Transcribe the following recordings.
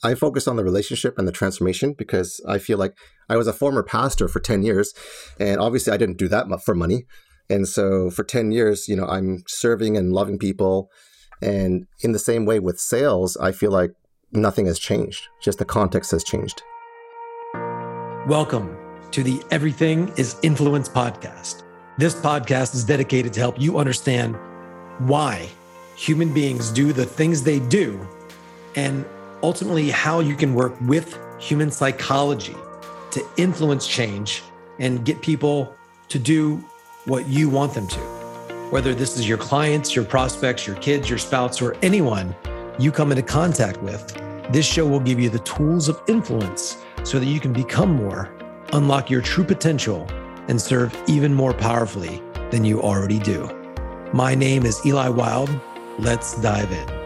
I focus on the relationship and the transformation because I feel like I was a former pastor for 10 years and obviously I didn't do that for money. And so for 10 years, you know, I'm serving and loving people. And in the same way with sales, I feel like nothing has changed, just the context has changed. Welcome to the Everything is Influence podcast. This podcast is dedicated to help you understand why human beings do the things they do and ultimately how you can work with human psychology to influence change and get people to do what you want them to. Whether this is your clients, your prospects, your kids, your spouse, or anyone you come into contact with, this show will give you the tools of influence so that you can become more, unlock your true potential, and serve even more powerfully than you already do. My name is Eli Wilde. Let's dive in.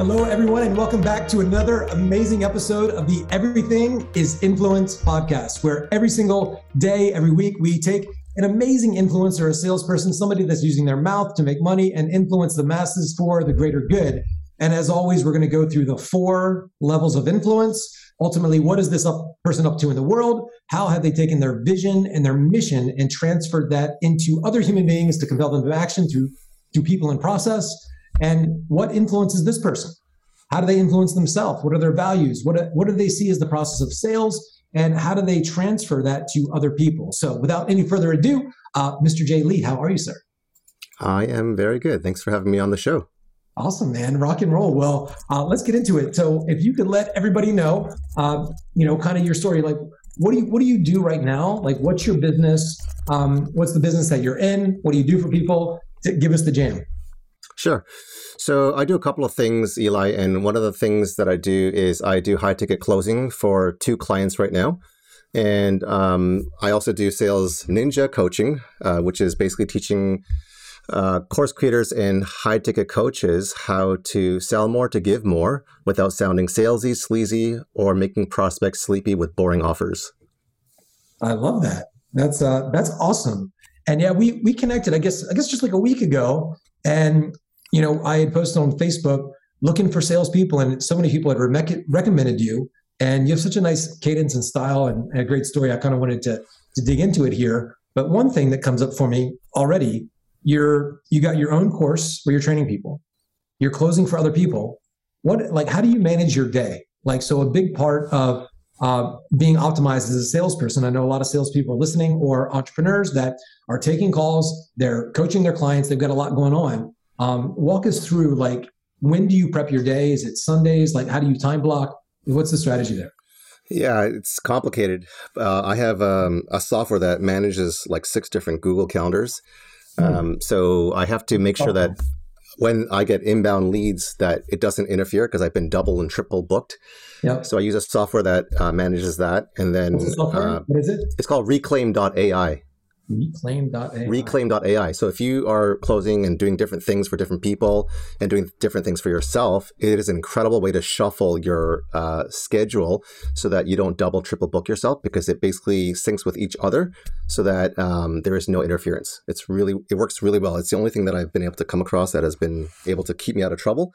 Hello, everyone, and welcome back to another amazing episode of the Everything is Influence podcast, where every single day, every week, we take an amazing influencer, a salesperson, somebody that's using their mouth to make money and influence the masses for the greater good. And as always, we're going to go through the four levels of influence. Ultimately, what is this up, person up to in the world? How have they taken their vision and their mission and transferred that into other human beings to compel them to action through, through people and process? And what influences this person? How do they influence themselves? What are their values? What, what do they see as the process of sales? And how do they transfer that to other people? So, without any further ado, uh, Mr. Jay Lee, how are you, sir? I am very good. Thanks for having me on the show. Awesome, man. Rock and roll. Well, uh, let's get into it. So, if you could let everybody know, uh, you know, kind of your story, like what do you what do you do right now? Like, what's your business? Um, what's the business that you're in? What do you do for people? Give us the jam. Sure. So I do a couple of things, Eli, and one of the things that I do is I do high ticket closing for two clients right now. And um, I also do sales ninja coaching, uh, which is basically teaching uh, course creators and high ticket coaches how to sell more to give more without sounding salesy, sleazy, or making prospects sleepy with boring offers. I love that. That's uh, that's awesome. And yeah, we we connected. I guess I guess just like a week ago, and you know, I had posted on Facebook looking for salespeople, and so many people had re- recommended you. And you have such a nice cadence and style and a great story. I kind of wanted to to dig into it here. But one thing that comes up for me already, you're you got your own course where you're training people. You're closing for other people. What like how do you manage your day? Like so, a big part of uh, being optimized as a salesperson. I know a lot of salespeople are listening or entrepreneurs that are taking calls, they're coaching their clients, they've got a lot going on. Um, walk us through like when do you prep your day? Is it Sundays? Like how do you time block? What's the strategy there? Yeah, it's complicated. Uh, I have um, a software that manages like six different Google calendars. Hmm. Um, so I have to make sure that when I get inbound leads, that it doesn't interfere because I've been double and triple booked. Yep. So I use a software that uh, manages that, and then uh, what is it? It's called Reclaim.ai. Reclaim.ai. Reclaim.ai. So if you are closing and doing different things for different people and doing different things for yourself, it is an incredible way to shuffle your uh, schedule so that you don't double, triple book yourself because it basically syncs with each other so that um, there is no interference. It's really, it works really well. It's the only thing that I've been able to come across that has been able to keep me out of trouble.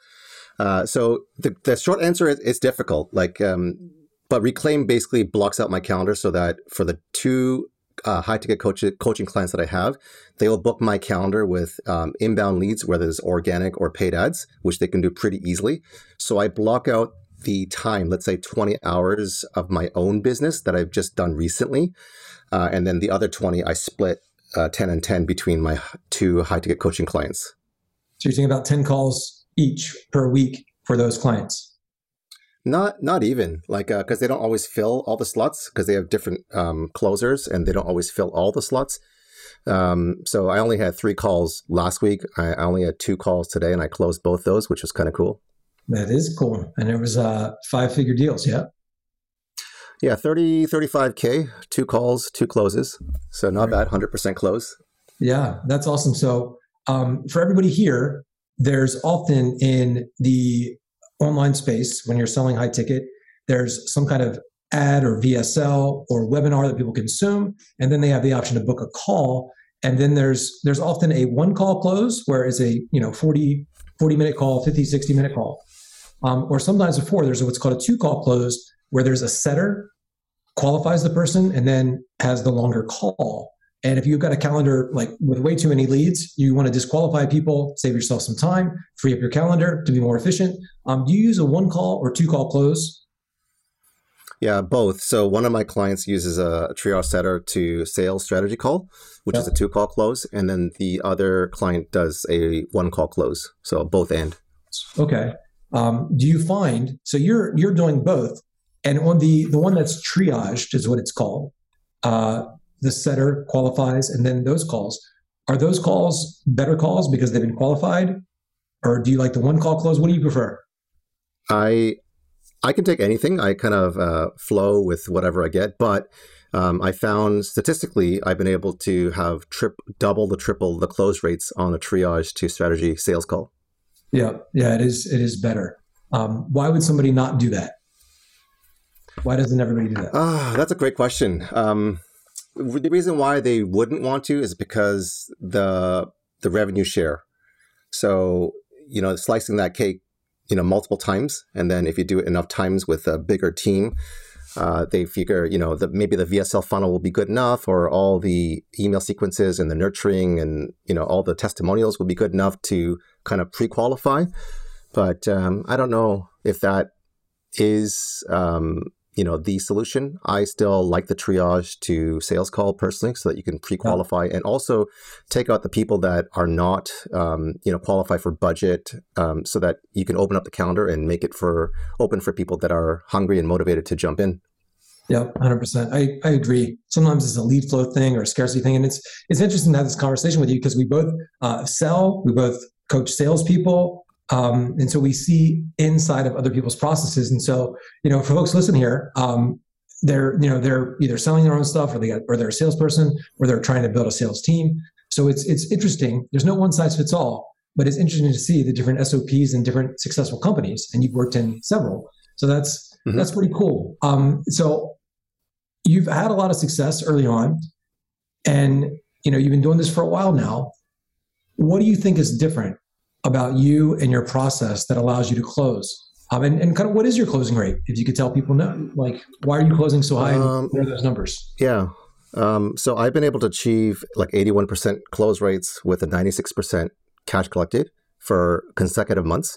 Uh, so the, the short answer is it's difficult. Like, um, but Reclaim basically blocks out my calendar so that for the two uh, high ticket coach- coaching clients that I have, they will book my calendar with um, inbound leads, whether it's organic or paid ads, which they can do pretty easily. So I block out the time, let's say 20 hours of my own business that I've just done recently. Uh, and then the other 20, I split uh, 10 and 10 between my two high ticket coaching clients. So you're saying about 10 calls each per week for those clients? Not not even like because uh, they don't always fill all the slots because they have different um, closers and they don't always fill all the slots. Um, so I only had three calls last week. I only had two calls today, and I closed both those, which was kind of cool. That is cool, and it was uh, five figure deals. Yeah. Yeah, 30, 35K, two calls, two closes. So not right. bad, 100% close. Yeah, that's awesome. So um, for everybody here, there's often in the online space when you're selling high ticket there's some kind of ad or vsl or webinar that people consume and then they have the option to book a call and then there's there's often a one call close where it's a you know 40 40 minute call, 50, 60 minute call. Um, or sometimes before there's what's called a two call close where there's a setter qualifies the person and then has the longer call. And if you've got a calendar like with way too many leads, you want to disqualify people, save yourself some time, free up your calendar to be more efficient. Um, do you use a one call or two call close? Yeah, both. So one of my clients uses a triage setter to sales strategy call, which yep. is a two call close, and then the other client does a one call close. So both end. Okay. Um, do you find so you're you're doing both, and on the the one that's triaged is what it's called. Uh, the setter qualifies, and then those calls are those calls better calls because they've been qualified, or do you like the one call close? What do you prefer? I I can take anything. I kind of uh, flow with whatever I get, but um, I found statistically I've been able to have trip double the triple the close rates on a triage to strategy sales call. Yeah, yeah, it is. It is better. Um, why would somebody not do that? Why doesn't everybody do that? Ah, that's a great question. Um, the reason why they wouldn't want to is because the the revenue share. So you know, slicing that cake you know multiple times and then if you do it enough times with a bigger team uh, they figure you know that maybe the vsl funnel will be good enough or all the email sequences and the nurturing and you know all the testimonials will be good enough to kind of pre-qualify but um, i don't know if that is um, you know the solution. I still like the triage to sales call personally so that you can pre-qualify yeah. and also take out the people that are not um, you know qualify for budget um, so that you can open up the calendar and make it for open for people that are hungry and motivated to jump in. Yeah 100% I, I agree. Sometimes it's a lead flow thing or a scarcity thing and it's it's interesting to have this conversation with you because we both uh, sell we both coach salespeople um, and so we see inside of other people's processes. And so, you know, for folks listen here, um, they're, you know, they're either selling their own stuff or they got, or they're a salesperson or they're trying to build a sales team. So it's, it's interesting. There's no one size fits all, but it's interesting to see the different SOPs and different successful companies. And you've worked in several. So that's, mm-hmm. that's pretty cool. Um, so you've had a lot of success early on and, you know, you've been doing this for a while now. What do you think is different about you and your process that allows you to close? Um, and, and kind of what is your closing rate? If you could tell people, no, like, why are you closing so high? Um, what are those numbers? Yeah. Um, so I've been able to achieve like 81% close rates with a 96% cash collected for consecutive months.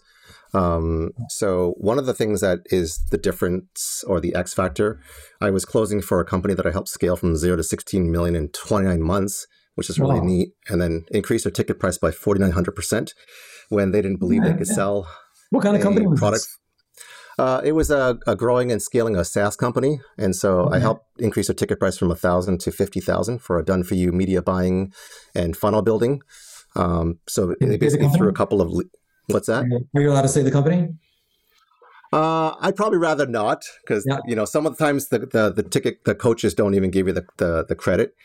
Um, so one of the things that is the difference or the X factor, I was closing for a company that I helped scale from zero to 16 million in 29 months, which is really wow. neat, and then increase their ticket price by 4,900% when they didn't believe yeah, they could yeah. sell. What kind of company was product. This? Uh, it was a, a, growing and scaling a SaaS company, and so okay. I helped increase their ticket price from a thousand to fifty thousand for a done for you media buying and funnel building. Um, so they basically the threw a couple of. What's that? Are you allowed to say the company? Uh, I'd probably rather not because yeah. you know some of the times the, the, the ticket the coaches don't even give you the the, the credit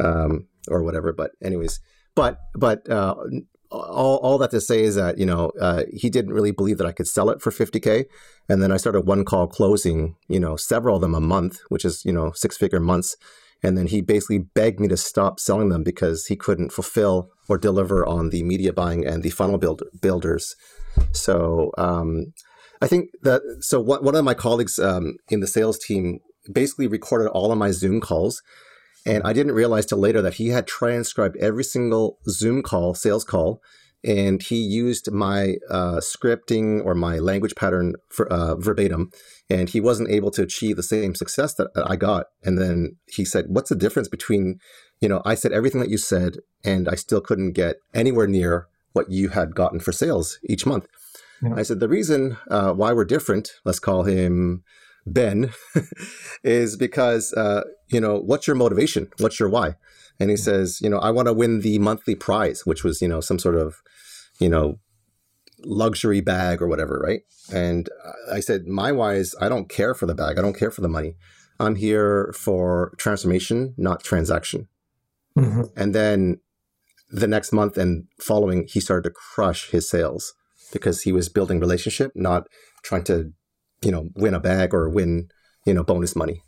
um, or whatever. But anyways, but but uh, all, all that to say is that you know uh, he didn't really believe that I could sell it for 50k, and then I started one call closing, you know, several of them a month, which is you know six figure months, and then he basically begged me to stop selling them because he couldn't fulfill or deliver on the media buying and the funnel build, builders. So um, I think that so one one of my colleagues um, in the sales team basically recorded all of my Zoom calls and I didn't realize till later that he had transcribed every single Zoom call, sales call, and he used my uh, scripting or my language pattern for, uh, verbatim. And he wasn't able to achieve the same success that I got. And then he said, What's the difference between, you know, I said everything that you said, and I still couldn't get anywhere near what you had gotten for sales each month? Yeah. I said, The reason uh, why we're different, let's call him Ben, is because, uh, you know, what's your motivation? What's your why? And he says, you know, I want to win the monthly prize, which was, you know, some sort of, you know, luxury bag or whatever, right? And I said, my why is I don't care for the bag. I don't care for the money. I'm here for transformation, not transaction. Mm-hmm. And then the next month and following, he started to crush his sales because he was building relationship, not trying to you know win a bag or win you know bonus money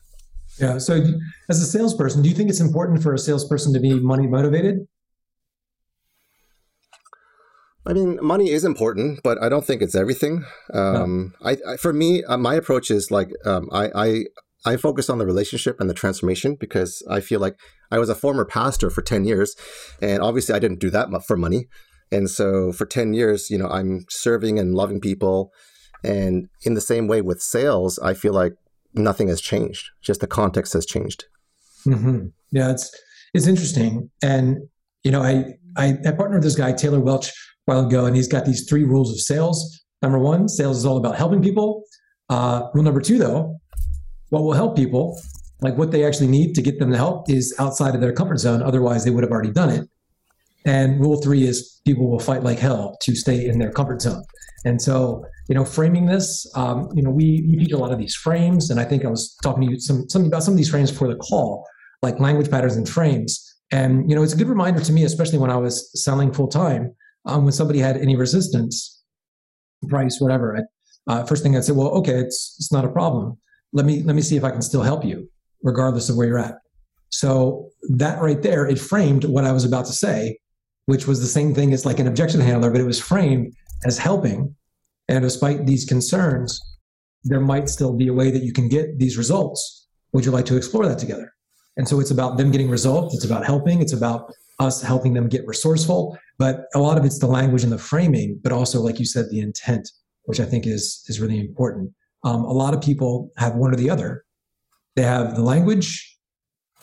yeah so as a salesperson do you think it's important for a salesperson to be money motivated I mean, money is important, but I don't think it's everything. Um, no. I, I, for me, uh, my approach is like um, I, I I focus on the relationship and the transformation because I feel like I was a former pastor for ten years, and obviously I didn't do that for money. And so for ten years, you know, I'm serving and loving people, and in the same way with sales, I feel like nothing has changed. Just the context has changed. Mm-hmm. Yeah, it's it's interesting, and you know, I I, I partnered with this guy Taylor Welch a while ago, and he's got these three rules of sales. Number one, sales is all about helping people. Uh, rule number two, though, what will help people, like what they actually need to get them to help, is outside of their comfort zone. Otherwise, they would have already done it. And rule three is people will fight like hell to stay in their comfort zone. And so, you know, framing this, um, you know, we, we teach a lot of these frames, and I think I was talking to you some something about some of these frames before the call, like language patterns and frames. And you know, it's a good reminder to me, especially when I was selling full time, um, when somebody had any resistance, price, whatever, I, uh, first thing I'd say, well, okay, it's it's not a problem. Let me let me see if I can still help you, regardless of where you're at. So that right there, it framed what I was about to say, which was the same thing as like an objection handler, but it was framed as helping. And despite these concerns, there might still be a way that you can get these results. Would you like to explore that together? And so it's about them getting results. It's about helping. It's about us helping them get resourceful. But a lot of it's the language and the framing, but also, like you said, the intent, which I think is is really important. Um, a lot of people have one or the other. They have the language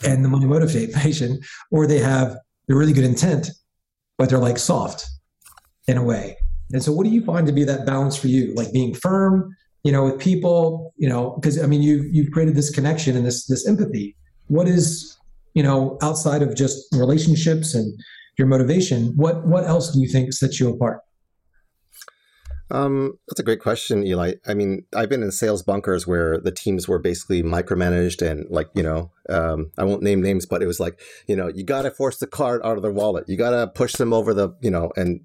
and the money motivation, or they have the really good intent, but they're like soft in a way. And so, what do you find to be that balance for you? Like being firm, you know, with people, you know, because I mean, you you've created this connection and this this empathy. What is you know, outside of just relationships and your motivation, what what else do you think sets you apart? Um, that's a great question, Eli. I mean, I've been in sales bunkers where the teams were basically micromanaged and like, you know, um, I won't name names, but it was like, you know, you got to force the card out of their wallet. You got to push them over the, you know, and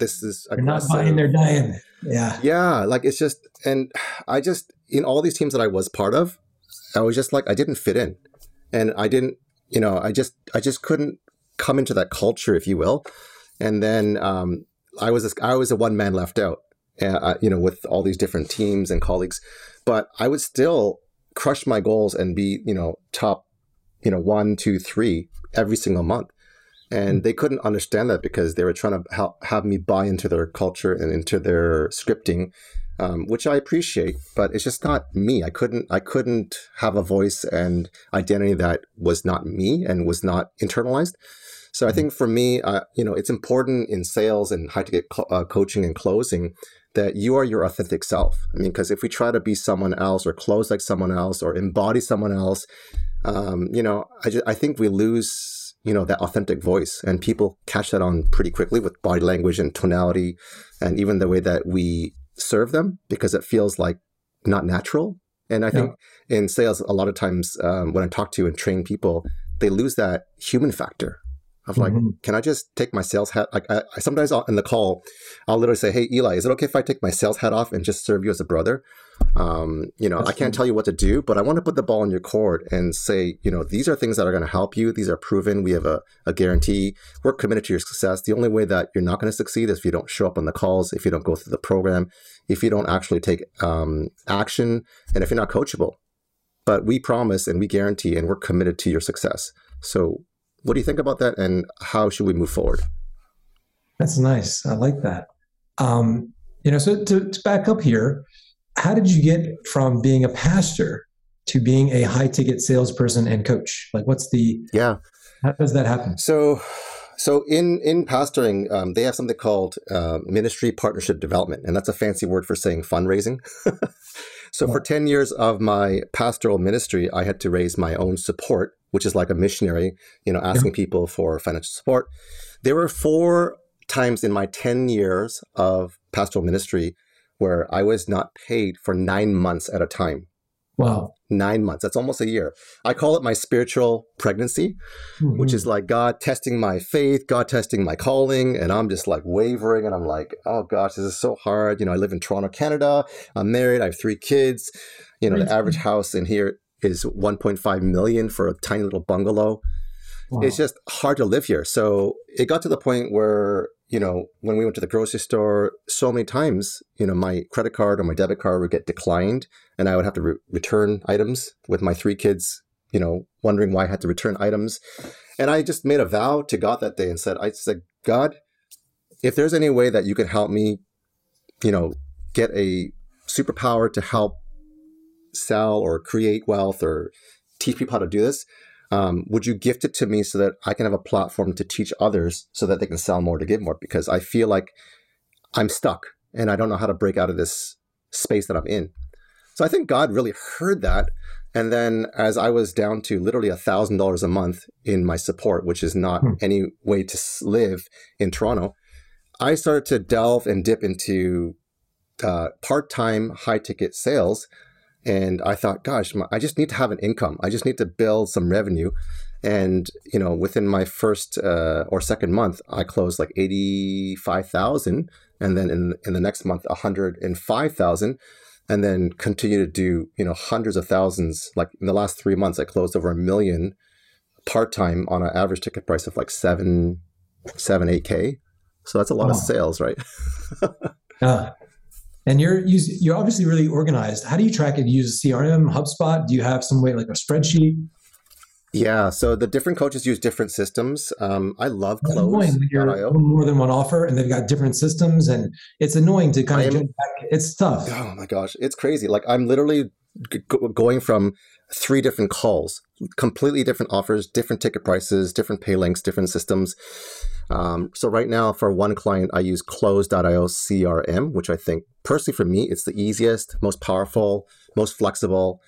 this is they're not buying, they're dying. Yeah. Yeah. Like it's just, and I just, in all these teams that I was part of, I was just like, I didn't fit in and I didn't, you know, I just I just couldn't come into that culture, if you will. And then um, I was I was a one man left out, uh, you know, with all these different teams and colleagues. But I would still crush my goals and be, you know, top, you know, one, two, three every single month. And they couldn't understand that because they were trying to help, have me buy into their culture and into their scripting um, which I appreciate, but it's just not me. I couldn't I couldn't have a voice and identity that was not me and was not internalized. So I mm-hmm. think for me, uh, you know, it's important in sales and high ticket co- uh, coaching and closing that you are your authentic self. I mean, because if we try to be someone else or close like someone else or embody someone else, um, you know, I just, I think we lose you know that authentic voice and people catch that on pretty quickly with body language and tonality and even the way that we serve them because it feels like not natural. And I think in sales, a lot of times um, when I talk to and train people, they lose that human factor of like, mm-hmm. can I just take my sales hat? Like I, I sometimes I'll, in the call, I'll literally say, "Hey Eli, is it okay if I take my sales hat off and just serve you as a brother?" Um, you know, That's I can't tell you what to do, but I want to put the ball in your court and say, you know, these are things that are going to help you. These are proven. We have a, a guarantee. We're committed to your success. The only way that you're not going to succeed is if you don't show up on the calls, if you don't go through the program, if you don't actually take um, action, and if you're not coachable. But we promise and we guarantee and we're committed to your success. So, what do you think about that, and how should we move forward? That's nice. I like that. Um, you know, so to, to back up here, how did you get from being a pastor to being a high ticket salesperson and coach? Like, what's the yeah? How does that happen? So, so in in pastoring, um, they have something called uh, ministry partnership development, and that's a fancy word for saying fundraising. so, for ten years of my pastoral ministry, I had to raise my own support, which is like a missionary, you know, asking yeah. people for financial support. There were four times in my ten years of pastoral ministry where I was not paid for nine months at a time. Wow. Nine months. That's almost a year. I call it my spiritual pregnancy, mm-hmm. which is like God testing my faith, God testing my calling. And I'm just like wavering. And I'm like, oh gosh, this is so hard. You know, I live in Toronto, Canada. I'm married. I have three kids. You know, the average house in here is 1.5 million for a tiny little bungalow. Wow. It's just hard to live here. So it got to the point where you know, when we went to the grocery store, so many times, you know, my credit card or my debit card would get declined and I would have to re- return items with my three kids, you know, wondering why I had to return items. And I just made a vow to God that day and said, I said, God, if there's any way that you can help me, you know, get a superpower to help sell or create wealth or teach people how to do this, um, would you gift it to me so that I can have a platform to teach others so that they can sell more to give more? Because I feel like I'm stuck and I don't know how to break out of this space that I'm in. So I think God really heard that. And then as I was down to literally a thousand dollars a month in my support, which is not hmm. any way to live in Toronto, I started to delve and dip into uh, part-time high ticket sales and I thought, gosh, I just need to have an income. I just need to build some revenue. And you know, within my first uh, or second month, I closed like eighty five thousand, and then in in the next month, hundred and five thousand, and then continue to do you know hundreds of thousands. Like in the last three months, I closed over a million part time on an average ticket price of like seven, seven, eight k. So that's a lot of sales, right? yeah. And you're you're obviously really organized. How do you track it? Do you use CRM, HubSpot? Do you have some way like a spreadsheet? Yeah, so the different coaches use different systems. Um, I love Close. You're more than one offer, and they've got different systems, and it's annoying to kind of am, back. It's tough. Oh my gosh, it's crazy. Like I'm literally g- going from three different calls, completely different offers, different ticket prices, different pay links, different systems. Um, so right now, for one client, I use Close.io CRM, which I think personally for me, it's the easiest, most powerful, most flexible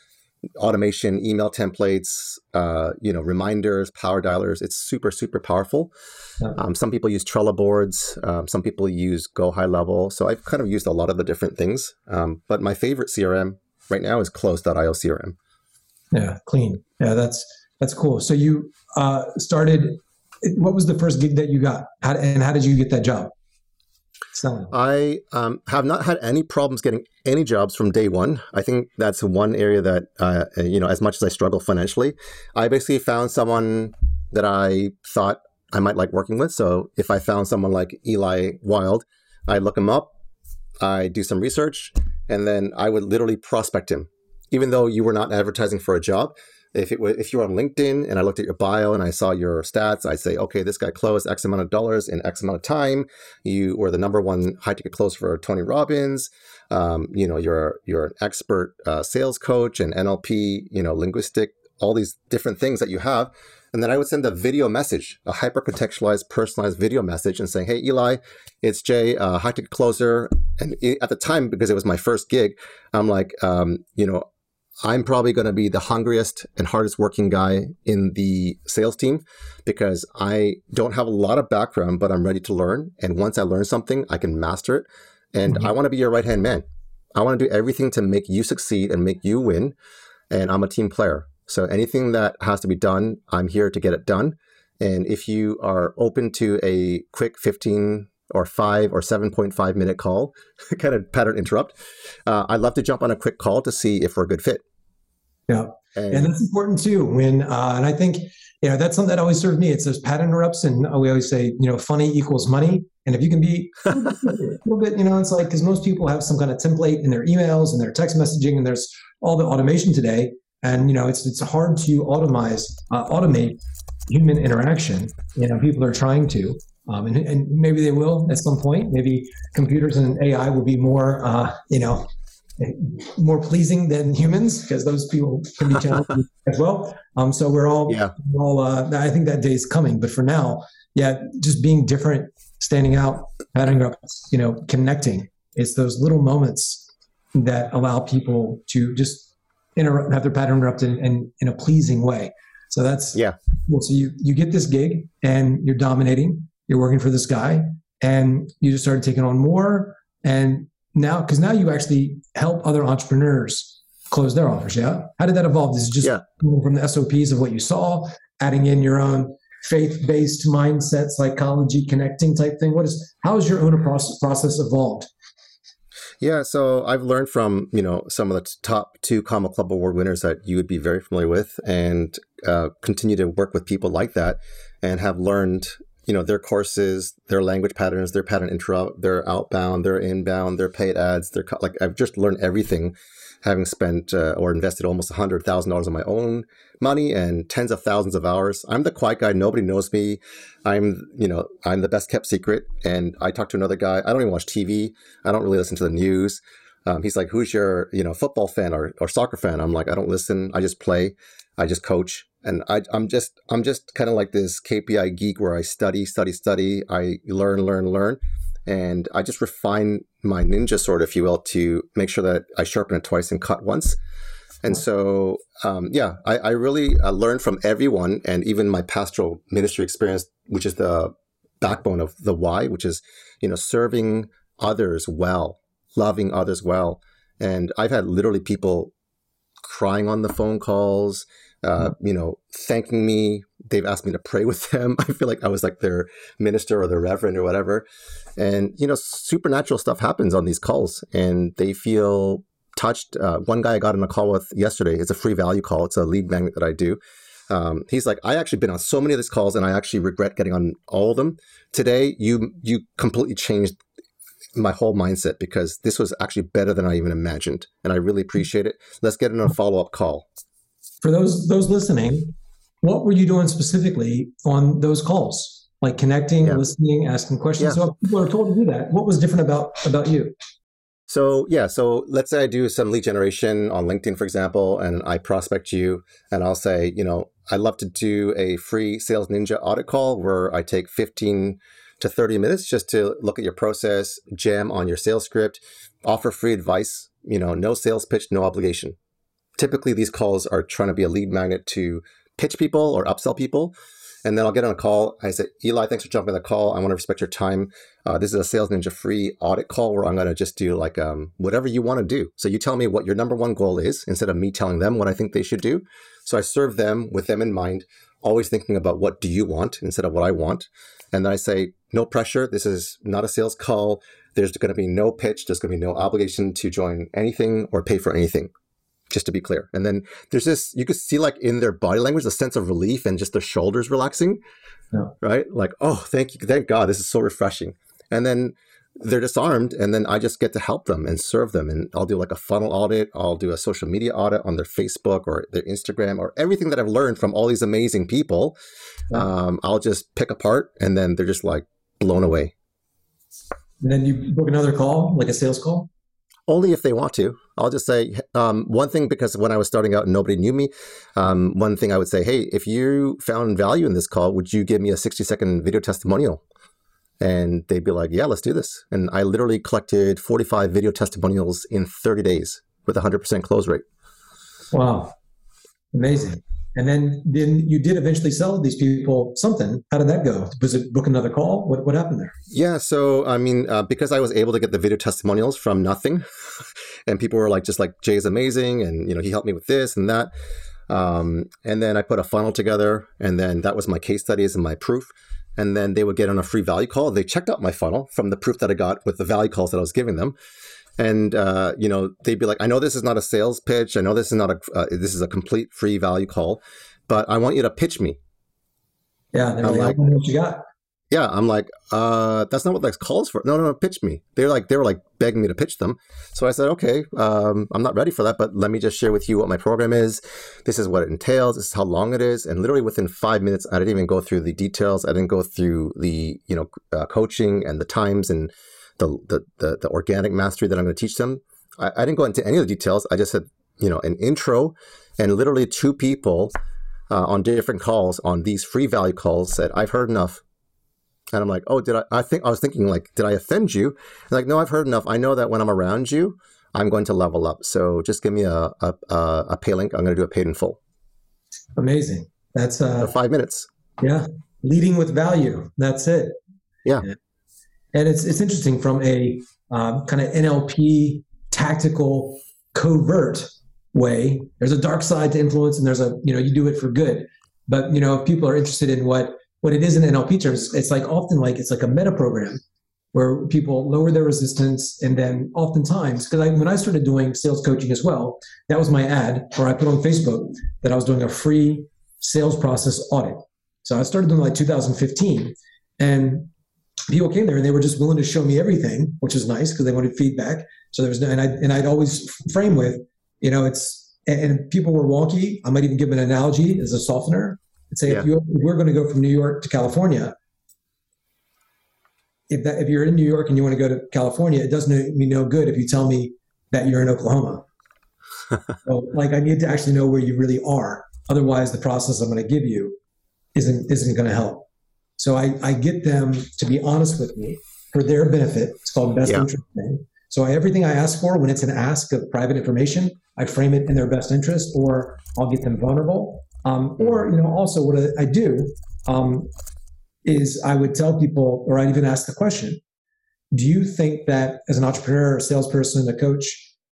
automation, email templates, uh, you know, reminders, power dialers. It's super, super powerful. Yeah. Um, some people use Trello boards. Um, some people use Go High Level. So I've kind of used a lot of the different things. Um, but my favorite CRM right now is Close.io CRM. Yeah, clean. Yeah, that's that's cool. So you uh, started. What was the first gig that you got, how, and how did you get that job? Selling. I um, have not had any problems getting any jobs from day one. I think that's one area that, uh, you know, as much as I struggle financially, I basically found someone that I thought I might like working with. So if I found someone like Eli Wilde, I look him up, I do some research, and then I would literally prospect him. Even though you were not advertising for a job, if it was, if you were on LinkedIn and I looked at your bio and I saw your stats, I'd say, okay, this guy closed X amount of dollars in X amount of time. You were the number one high ticket close for Tony Robbins. Um, you know, you're you're an expert uh, sales coach and NLP, you know, linguistic, all these different things that you have. And then I would send a video message, a hyper contextualized, personalized video message, and saying, "Hey, Eli, it's Jay, uh, high ticket closer." And at the time, because it was my first gig, I'm like, um, you know, I'm probably going to be the hungriest and hardest working guy in the sales team because I don't have a lot of background, but I'm ready to learn. And once I learn something, I can master it. And mm-hmm. I want to be your right hand man. I want to do everything to make you succeed and make you win. And I'm a team player. So anything that has to be done, I'm here to get it done. And if you are open to a quick 15 or five or 7.5 minute call, kind of pattern interrupt. Uh, I'd love to jump on a quick call to see if we're a good fit. Yeah. And, and that's important too. When, uh, and I think, you know, that's something that always served me. It's those pattern interrupts. And we always say, you know, funny equals money. And if you can be a little bit, you know, it's like, because most people have some kind of template in their emails and their text messaging, and there's all the automation today. And, you know, it's, it's hard to automize, uh, automate human interaction. You know, people are trying to. Um, and, and, maybe they will at some point. Maybe computers and AI will be more, uh, you know, more pleasing than humans because those people can be challenging as well. Um, so we're all, yeah. We're all uh, I think that day is coming. But for now, yeah, just being different, standing out, patting up, you know, connecting. It's those little moments that allow people to just interrupt, have their pattern interrupted in, in a pleasing way. So that's yeah. Well, so you you get this gig and you're dominating you're working for this guy and you just started taking on more and now because now you actually help other entrepreneurs close their offers yeah? How did that evolve? This is just yeah. from the sops of what you saw adding in your own faith-based mindset psychology connecting type thing? What is how has your own process, process evolved? Yeah, so I've learned from you know some of the top two Comma Club award winners that you would be very familiar with, and uh, continue to work with people like that, and have learned you know their courses, their language patterns, their pattern interrupt, their outbound, their inbound, their paid ads. Their like I've just learned everything, having spent uh, or invested almost a hundred thousand dollars of my own money and tens of thousands of hours. I'm the quiet guy. Nobody knows me. I'm you know I'm the best kept secret. And I talk to another guy. I don't even watch TV. I don't really listen to the news. Um, he's like, "Who's your you know football fan or, or soccer fan?" I'm like, "I don't listen. I just play. I just coach." And I, I'm just I'm just kind of like this KPI geek where I study, study, study. I learn, learn, learn, and I just refine my ninja sword, if you will, to make sure that I sharpen it twice and cut once. And so, um, yeah, I, I really uh, learned from everyone, and even my pastoral ministry experience, which is the backbone of the why, which is you know serving others well, loving others well. And I've had literally people crying on the phone calls, uh, you know, thanking me. They've asked me to pray with them. I feel like I was like their minister or their reverend or whatever. And, you know, supernatural stuff happens on these calls and they feel touched. Uh, one guy I got on a call with yesterday, it's a free value call. It's a lead magnet that I do. Um, he's like, I actually been on so many of these calls and I actually regret getting on all of them. Today, you you completely changed my whole mindset because this was actually better than I even imagined. And I really appreciate it. Let's get in a follow up call for those those listening, what were you doing specifically on those calls? Like connecting, yeah. listening, asking questions. Yeah. So people are told to do that. What was different about about you? So yeah, so let's say I do some lead generation on LinkedIn, for example, and I prospect you, and I'll say, you know, I'd love to do a free Sales Ninja audit call where I take 15 to 30 minutes just to look at your process, jam on your sales script, offer free advice, you know, no sales pitch, no obligation typically these calls are trying to be a lead magnet to pitch people or upsell people. And then I'll get on a call. I say, Eli, thanks for jumping on the call. I want to respect your time. Uh, this is a Sales Ninja free audit call where I'm going to just do like um, whatever you want to do. So you tell me what your number one goal is instead of me telling them what I think they should do. So I serve them with them in mind, always thinking about what do you want instead of what I want. And then I say, no pressure. This is not a sales call. There's going to be no pitch. There's going to be no obligation to join anything or pay for anything just to be clear. And then there's this, you could see like in their body language, a sense of relief and just their shoulders relaxing, yeah. right? Like, oh, thank you. Thank God. This is so refreshing. And then they're disarmed and then I just get to help them and serve them. And I'll do like a funnel audit. I'll do a social media audit on their Facebook or their Instagram or everything that I've learned from all these amazing people. Yeah. Um, I'll just pick apart and then they're just like blown away. And then you book another call, like a sales call? Only if they want to. I'll just say um, one thing because when I was starting out and nobody knew me, um, one thing I would say, hey, if you found value in this call, would you give me a 60 second video testimonial? And they'd be like, yeah, let's do this. And I literally collected 45 video testimonials in 30 days with a 100% close rate. Wow. Amazing. And then, then you did eventually sell these people something. How did that go? Was it book another call? What, what happened there? Yeah. So, I mean, uh, because I was able to get the video testimonials from nothing and people were like, just like, Jay's amazing. And, you know, he helped me with this and that. Um, and then I put a funnel together and then that was my case studies and my proof. And then they would get on a free value call. They checked out my funnel from the proof that I got with the value calls that I was giving them and uh, you know they'd be like, "I know this is not a sales pitch. I know this is not a uh, this is a complete free value call, but I want you to pitch me." Yeah, they're like, "What you got?" Yeah, I'm like, uh, that's not what that calls for. No, no, no, pitch me. They're like, they were like begging me to pitch them. So I said, okay, um, I'm not ready for that, but let me just share with you what my program is. This is what it entails. This is how long it is. And literally within five minutes, I didn't even go through the details. I didn't go through the, you know, uh, coaching and the times and the, the, the, the organic mastery that I'm going to teach them. I, I didn't go into any of the details. I just said, you know, an intro and literally two people uh, on different calls on these free value calls said, I've heard enough. And I'm like, oh, did I? I think I was thinking like, did I offend you? like, no, I've heard enough. I know that when I'm around you, I'm going to level up. So just give me a a, a pay link. I'm going to do a paid in full. Amazing. That's uh, five minutes. Yeah, leading with value. That's it. Yeah. yeah. And it's it's interesting from a um, kind of NLP tactical covert way. There's a dark side to influence, and there's a you know you do it for good. But you know if people are interested in what what it is in NLP terms, it's like often like it's like a meta program where people lower their resistance, and then oftentimes because I, when I started doing sales coaching as well, that was my ad, where I put on Facebook that I was doing a free sales process audit. So I started doing like 2015 And people came there and they were just willing to show me everything, which was nice because they wanted feedback. So there was no, and I and I'd always frame with, you know, it's and, and people were wonky. I might even give an analogy as a softener and say, yeah. if, you, if we're going to go from New York to California, if that if you're in New York and you want to go to California, it doesn't mean no good if you tell me that you're in Oklahoma. so, like I need to actually know where you really are. Otherwise, the process I'm going to give you isn't isn't going to help. So I, I get them to be honest with me for their benefit. It's called best yeah. interest thing. So I, everything I ask for when it's an ask of private information, I frame it in their best interest, or I'll get them vulnerable. Um, or you know, also what I do um, is I would tell people, or I'd even ask the question: Do you think that as an entrepreneur, a salesperson, a coach,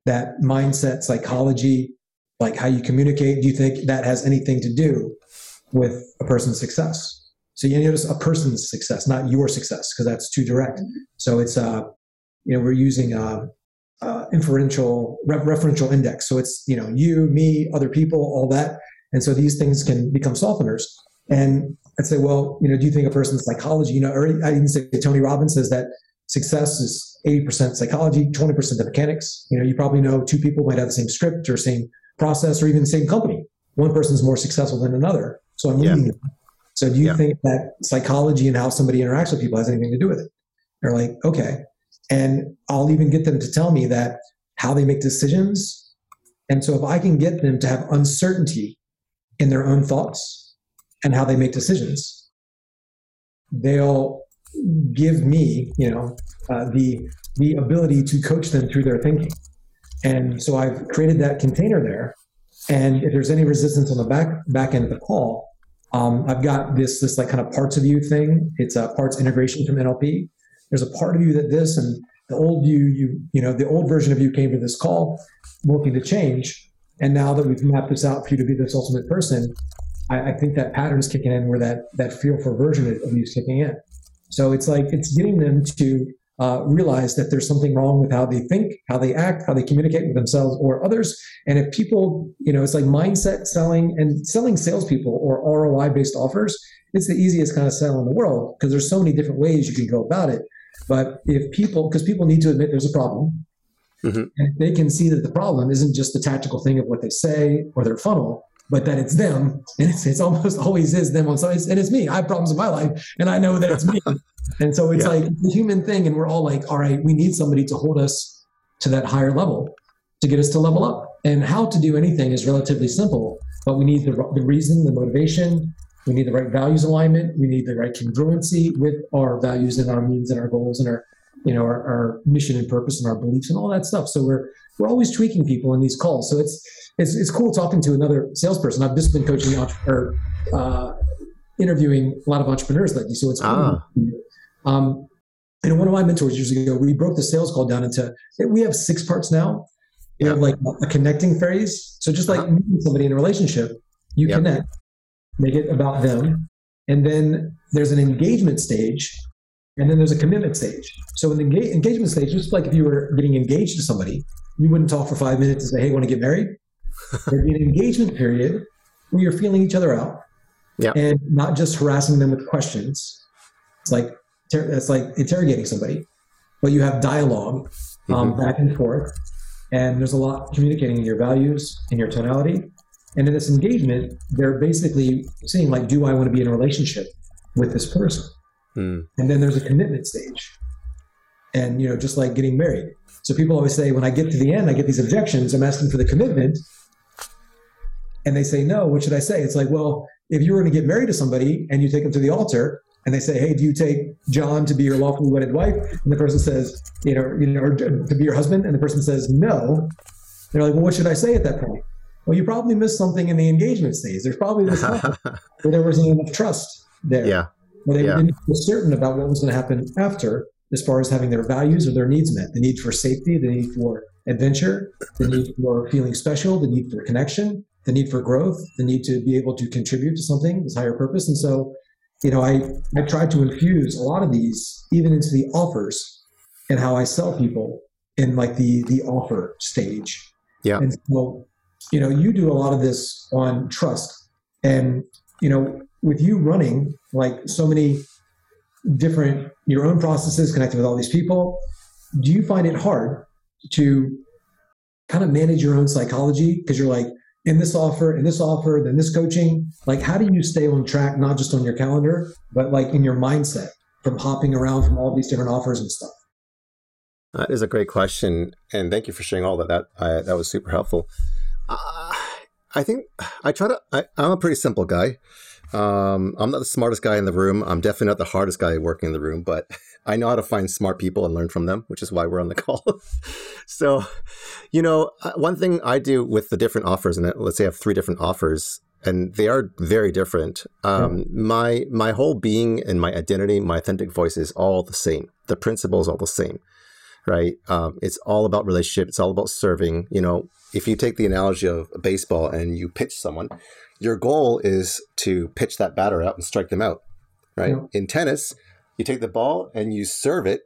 that mindset, psychology, like how you communicate, do you think that has anything to do with a person's success? So you notice a person's success, not your success, because that's too direct. So it's uh, you know, we're using uh, uh, inferential re- referential index. So it's you know you, me, other people, all that, and so these things can become softeners. And I'd say, well, you know, do you think a person's psychology? You know, or I even say Tony Robbins says that success is 80% psychology, 20% the mechanics. You know, you probably know two people might have the same script or same process or even the same company. One person's more successful than another. So I'm leading yeah. them. So do you yeah. think that psychology and how somebody interacts with people has anything to do with it? They're like, okay. And I'll even get them to tell me that how they make decisions. And so if I can get them to have uncertainty in their own thoughts and how they make decisions, they'll give me, you know, uh, the the ability to coach them through their thinking. And so I've created that container there. And if there's any resistance on the back back end of the call, um, I've got this this like kind of parts of you thing. It's a parts integration from NLP. There's a part of you that this and the old you, you, you know, the old version of you came to this call looking to change. And now that we've mapped this out for you to be this ultimate person, I, I think that pattern's kicking in where that that feel for version of you is kicking in. So it's like it's getting them to uh, realize that there's something wrong with how they think, how they act, how they communicate with themselves or others. And if people, you know, it's like mindset selling and selling salespeople or ROI based offers, it's the easiest kind of sell in the world because there's so many different ways you can go about it. But if people, because people need to admit there's a problem, mm-hmm. and they can see that the problem isn't just the tactical thing of what they say or their funnel, but that it's them, and it's, it's almost always is them on sides, and it's me. I have problems in my life, and I know that it's me. and so it's yeah. like a human thing, and we're all like, all right, we need somebody to hold us to that higher level to get us to level up. And how to do anything is relatively simple, but we need the, the reason, the motivation, we need the right values alignment. We need the right congruency with our values and our means and our goals and our, you know, our, our, mission and purpose and our beliefs and all that stuff. So we're we're always tweaking people in these calls. So it's it's it's cool talking to another salesperson. I've just been coaching or uh, interviewing a lot of entrepreneurs lately. So it's cool. Ah. Um, and one of my mentors years ago, we broke the sales call down into we have six parts now. We yeah. have like a connecting phase. So just like uh-huh. meeting somebody in a relationship, you yep. connect make it about them. And then there's an engagement stage, and then there's a commitment stage. So in the engagement stage, just like if you were getting engaged to somebody, you wouldn't talk for five minutes and say, "Hey, want to get married?" There'd be an engagement period where you're feeling each other out, yeah. and not just harassing them with questions. It's like it's like interrogating somebody, but you have dialogue um, mm-hmm. back and forth, and there's a lot communicating your values and your tonality and in this engagement, they're basically saying, like, do I want to be in a relationship with this person? Mm. And then there's a commitment stage. And, you know, just like getting married. So people always say, when I get to the end, I get these objections. I'm asking for the commitment. And they say, no, what should I say? It's like, well, if you were going to get married to somebody and you take them to the altar and they say, hey, do you take John to be your lawfully wedded wife? And the person says, you know, you know, or to be your husband. And the person says, no. They're like, well, what should I say at that point? Well, you probably missed something in the engagement stage. There's probably this where there wasn't enough trust there. Yeah. Where they yeah. didn't feel certain about what was going to happen after, as far as having their values or their needs met. The need for safety, the need for adventure, the need for feeling special, the need for connection, the need for growth, the need to be able to contribute to something, this higher purpose. And so, you know, I I tried to infuse a lot of these even into the offers and how I sell people in like the the offer stage. Yeah. And so you know, you do a lot of this on trust. And, you know, with you running like so many different your own processes, connecting with all these people. Do you find it hard to kind of manage your own psychology because you're like in this offer, in this offer, then this coaching? Like, how do you stay on track, not just on your calendar, but like in your mindset from hopping around from all these different offers and stuff? That is a great question, and thank you for sharing all that. That that was super helpful. Uh, I think I try to. I, am a pretty simple guy. Um, I'm not the smartest guy in the room. I'm definitely not the hardest guy working in the room, but I know how to find smart people and learn from them, which is why we're on the call. so, you know, uh, one thing I do with the different offers, and let's say I have three different offers, and they are very different. Um, yeah. My my whole being and my identity, my authentic voice is all the same. The principle is all the same, right? Um, it's all about relationship. It's all about serving. You know, if you take the analogy of baseball and you pitch someone, your goal is to pitch that batter out and strike them out, right? Yeah. In tennis, you take the ball and you serve it,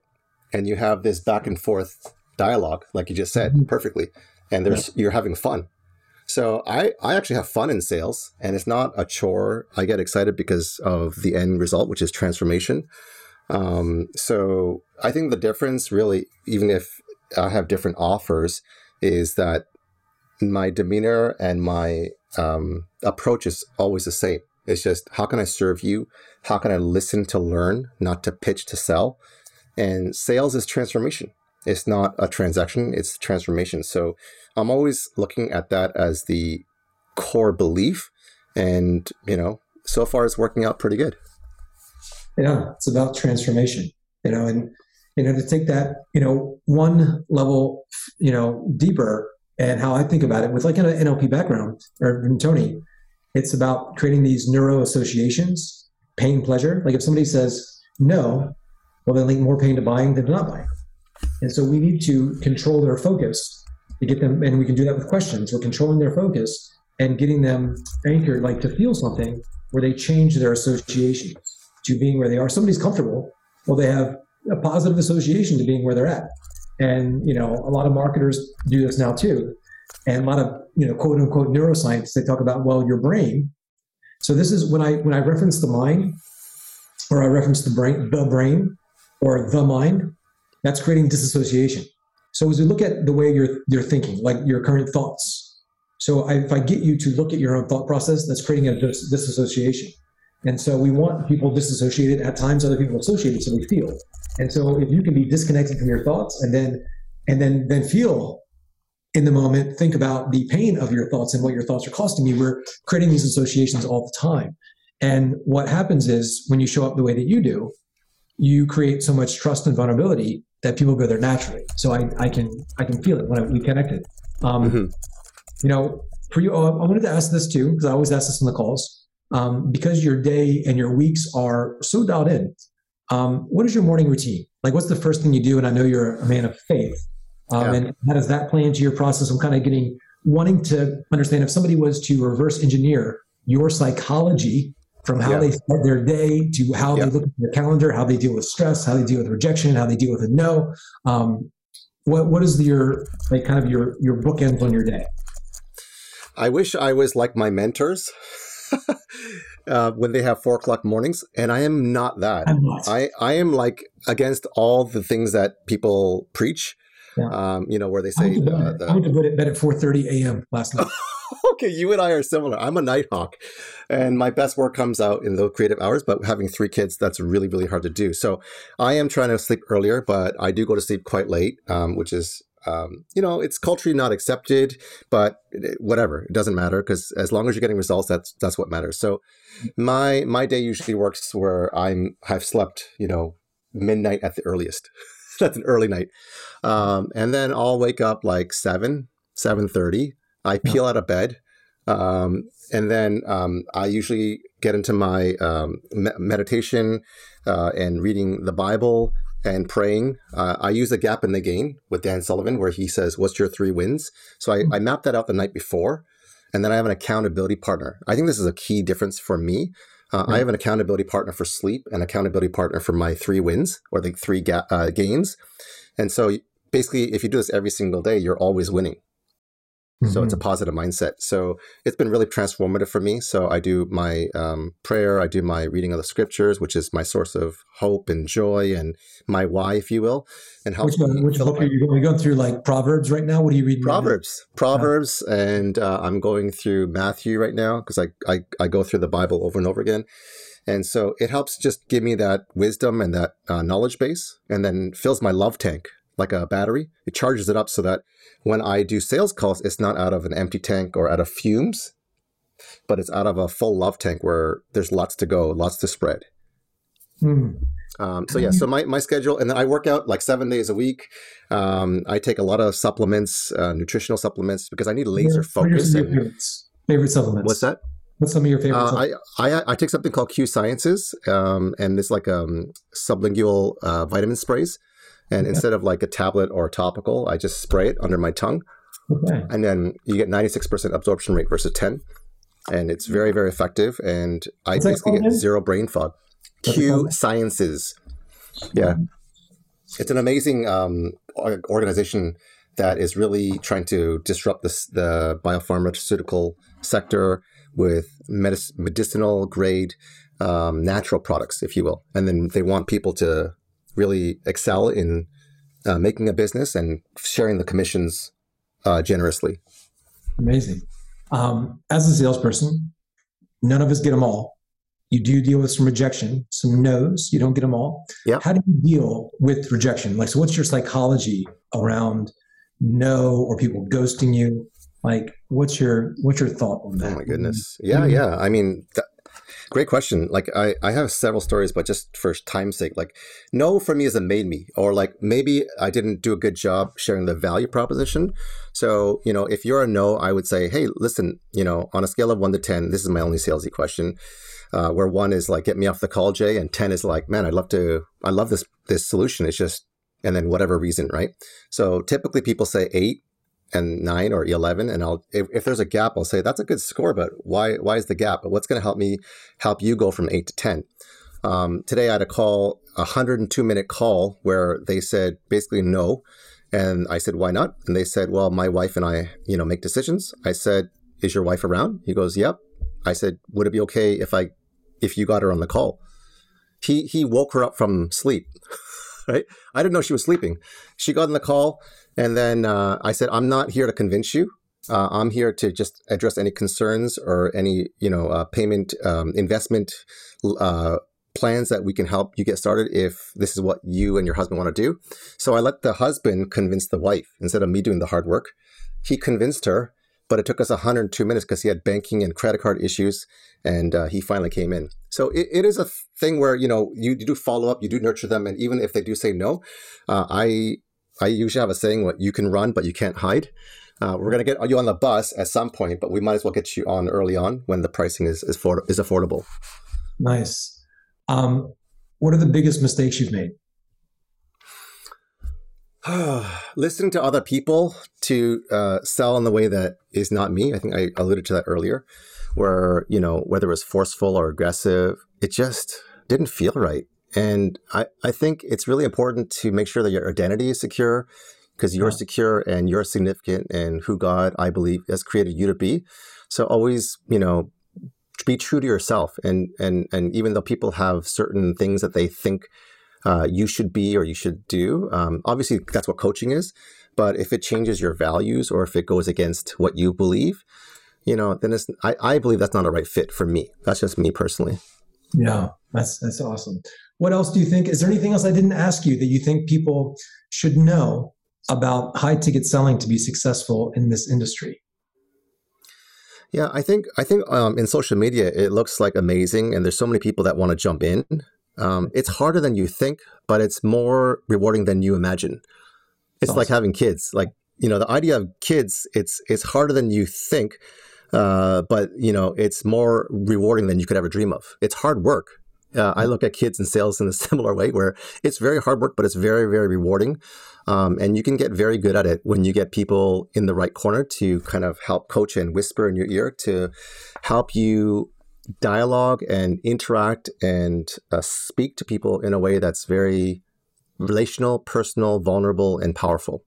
and you have this back and forth dialogue, like you just said mm-hmm. perfectly, and there's yeah. you're having fun. So I I actually have fun in sales, and it's not a chore. I get excited because of the end result, which is transformation. Um, so I think the difference, really, even if I have different offers, is that my demeanor and my um, approach is always the same. It's just how can I serve you? How can I listen to learn, not to pitch to sell? And sales is transformation. It's not a transaction, it's transformation. So I'm always looking at that as the core belief. And, you know, so far it's working out pretty good. Yeah, it's about transformation, you know, and, you know, to take that, you know, one level, you know, deeper and how I think about it with like an NLP background or Tony, it's about creating these neuro associations, pain, pleasure. Like if somebody says no, well, they link more pain to buying than to not buying. And so we need to control their focus to get them, and we can do that with questions. We're controlling their focus and getting them anchored, like to feel something where they change their associations to being where they are. Somebody's comfortable, well, they have a positive association to being where they're at. And you know, a lot of marketers do this now too. And a lot of you know, quote unquote neuroscience, they talk about well, your brain. So this is when I when I reference the mind, or I reference the brain, the brain, or the mind, that's creating disassociation. So as we look at the way you're you're thinking, like your current thoughts. So I, if I get you to look at your own thought process, that's creating a dis- disassociation. And so we want people disassociated at times, other people associated, so we feel. And so if you can be disconnected from your thoughts and then and then then feel in the moment, think about the pain of your thoughts and what your thoughts are costing you. We're creating these associations all the time. And what happens is when you show up the way that you do, you create so much trust and vulnerability that people go there naturally. So I, I can I can feel it when I, we connected. Um, mm-hmm. You know, for you, I wanted to ask this too because I always ask this in the calls. Um, because your day and your weeks are so dialed in, um, what is your morning routine? Like, what's the first thing you do? And I know you're a man of faith. Um, yeah. And how does that play into your process? I'm kind of getting wanting to understand if somebody was to reverse engineer your psychology from how yeah. they start their day to how yeah. they look at their calendar, how they deal with stress, how they deal with rejection, how they deal with a no. Um, what what is your like kind of your your bookends on your day? I wish I was like my mentors. uh, when they have four o'clock mornings, and I am not that. Not. I I am like against all the things that people preach. Yeah. Um, you know, where they say I went to bed, uh, the, to bed at four thirty a.m. last night. okay, you and I are similar. I'm a night hawk, and my best work comes out in those creative hours. But having three kids, that's really really hard to do. So I am trying to sleep earlier, but I do go to sleep quite late, um, which is um, you know, it's culturally not accepted, but whatever, it doesn't matter because as long as you're getting results, that's that's what matters. So my my day usually works where I'm have slept, you know, midnight at the earliest. that's an early night, um, and then I'll wake up like seven seven thirty. I peel out of bed, um, and then um, I usually get into my um, me- meditation uh, and reading the Bible and praying. Uh, I use a Gap and the Gain with Dan Sullivan where he says, What's your three wins? So I, I map that out the night before. And then I have an accountability partner. I think this is a key difference for me. Uh, I have an accountability partner for sleep and accountability partner for my three wins or the three ga- uh, gains. And so basically, if you do this every single day, you're always winning. Mm-hmm. So it's a positive mindset. So it's been really transformative for me. So I do my um, prayer, I do my reading of the scriptures, which is my source of hope and joy and my why, if you will. And help which, one, which book are you going? going through like Proverbs right now? What are you reading? Proverbs, right Proverbs, yeah. and uh, I'm going through Matthew right now because I, I I go through the Bible over and over again. And so it helps just give me that wisdom and that uh, knowledge base, and then fills my love tank like a battery. It charges it up so that when I do sales calls, it's not out of an empty tank or out of fumes, but it's out of a full love tank where there's lots to go, lots to spread. Hmm. Um, so yeah, so my, my schedule, and then I work out like seven days a week. Um, I take a lot of supplements, uh, nutritional supplements, because I need laser focus. What your favorites? Favorite supplements? What's that? What's some of your favorite? Uh, I, I I take something called Q Sciences, um, and it's like um, sublingual uh, vitamin sprays. And okay. instead of like a tablet or a topical, I just spray it under my tongue. Okay. And then you get 96% absorption rate versus 10. And it's very, very effective. And I What's basically get zero brain fog. Q Sciences. Yeah. It's an amazing um, organization that is really trying to disrupt this, the biopharmaceutical sector with medicinal grade um, natural products, if you will. And then they want people to really excel in uh, making a business and sharing the commissions uh, generously. Amazing. Um, as a salesperson, none of us get them all. You do deal with some rejection, some no's. You don't get them all. Yeah. How do you deal with rejection? Like, so what's your psychology around no or people ghosting you? Like, what's your what's your thought on that? Oh my goodness. Yeah, mm-hmm. yeah. I mean, th- Great question. Like I, I have several stories, but just for time's sake, like no for me is a made me, or like maybe I didn't do a good job sharing the value proposition. So, you know, if you're a no, I would say, hey, listen, you know, on a scale of one to 10, this is my only salesy question. Uh, where one is like, get me off the call, Jay, and 10 is like, man, I'd love to, I love this, this solution. It's just, and then whatever reason, right? So typically people say eight and nine or 11 and i'll if, if, there's a gap i'll say that's a good score but why why is the gap? But what's going to help me help you go from 8 to 10 um, today i had a call a 102 minute call where they said basically no. And i said why not? And they said well my wife and i you know make decisions. I said is your wife around? He goes yep. I said would it be okay if i if you got her on the call? He he woke her up from sleep right? I didn't know she was sleeping. She got on the call and then uh, I said, I'm not here to convince you. Uh, I'm here to just address any concerns or any, you know, uh, payment, um, investment uh, plans that we can help you get started if this is what you and your husband want to do. So I let the husband convince the wife instead of me doing the hard work. He convinced her, but it took us 102 minutes because he had banking and credit card issues, and uh, he finally came in. So it, it is a thing where you know you, you, do follow up, you do nurture them, and even if they do say no, uh, I I usually have a saying, "What you can run, but you can't hide." Uh, we're going to get you on the bus at some point, but we might as well get you on early on when the pricing is is, for, is affordable. Nice. Um, what are the biggest mistakes you've made? Listening to other people to uh, sell in the way that is not me. I think I alluded to that earlier, where you know whether it was forceful or aggressive, it just didn't feel right. And I, I think it's really important to make sure that your identity is secure because you're yeah. secure and you're significant and who God, I believe, has created you to be. So always, you know, be true to yourself. And, and, and even though people have certain things that they think uh, you should be or you should do, um, obviously that's what coaching is. But if it changes your values or if it goes against what you believe, you know, then it's, I, I believe that's not a right fit for me. That's just me personally. Yeah, that's that's awesome. What else do you think? Is there anything else I didn't ask you that you think people should know about high ticket selling to be successful in this industry? Yeah, I think I think um, in social media it looks like amazing, and there's so many people that want to jump in. Um, it's harder than you think, but it's more rewarding than you imagine. It's awesome. like having kids. Like you know, the idea of kids, it's it's harder than you think, uh, but you know, it's more rewarding than you could ever dream of. It's hard work. Uh, I look at kids and sales in a similar way, where it's very hard work, but it's very, very rewarding. Um, and you can get very good at it when you get people in the right corner to kind of help coach and whisper in your ear to help you dialogue and interact and uh, speak to people in a way that's very relational, personal, vulnerable, and powerful.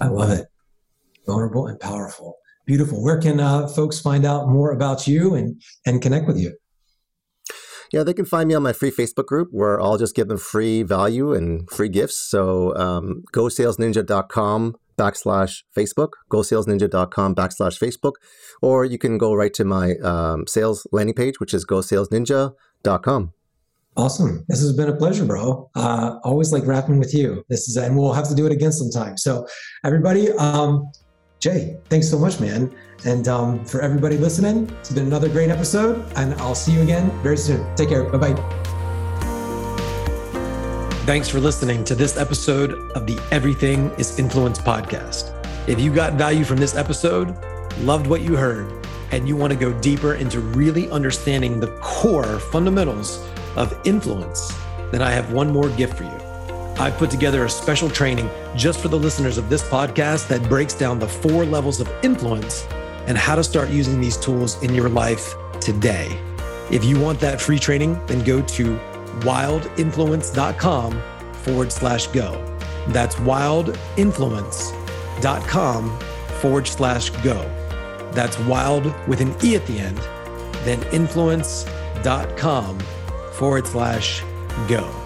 I love it. vulnerable and powerful. Beautiful. Where can uh, folks find out more about you and and connect with you? Yeah, they can find me on my free Facebook group where I'll just give them free value and free gifts. So um, gosalesninja.com backslash Facebook, gosalesninja.com backslash Facebook, or you can go right to my um, sales landing page, which is gosalesninja.com. Awesome. This has been a pleasure, bro. Uh, always like rapping with you. This is, and we'll have to do it again sometime. So, everybody, um, Jay, thanks so much, man. And um, for everybody listening, it's been another great episode, and I'll see you again very soon. Take care. Bye bye. Thanks for listening to this episode of the Everything is Influence podcast. If you got value from this episode, loved what you heard, and you want to go deeper into really understanding the core fundamentals of influence, then I have one more gift for you. I've put together a special training just for the listeners of this podcast that breaks down the four levels of influence and how to start using these tools in your life today. If you want that free training, then go to wildeinfluence.com forward slash go. That's wildeinfluence.com forward slash go. That's wild with an E at the end, then influence.com forward slash go.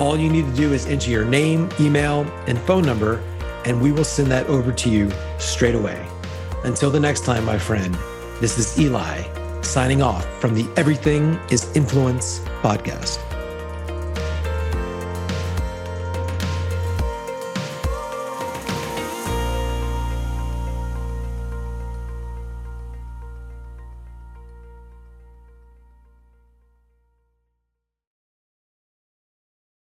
All you need to do is enter your name, email, and phone number, and we will send that over to you straight away. Until the next time, my friend, this is Eli signing off from the Everything is Influence podcast.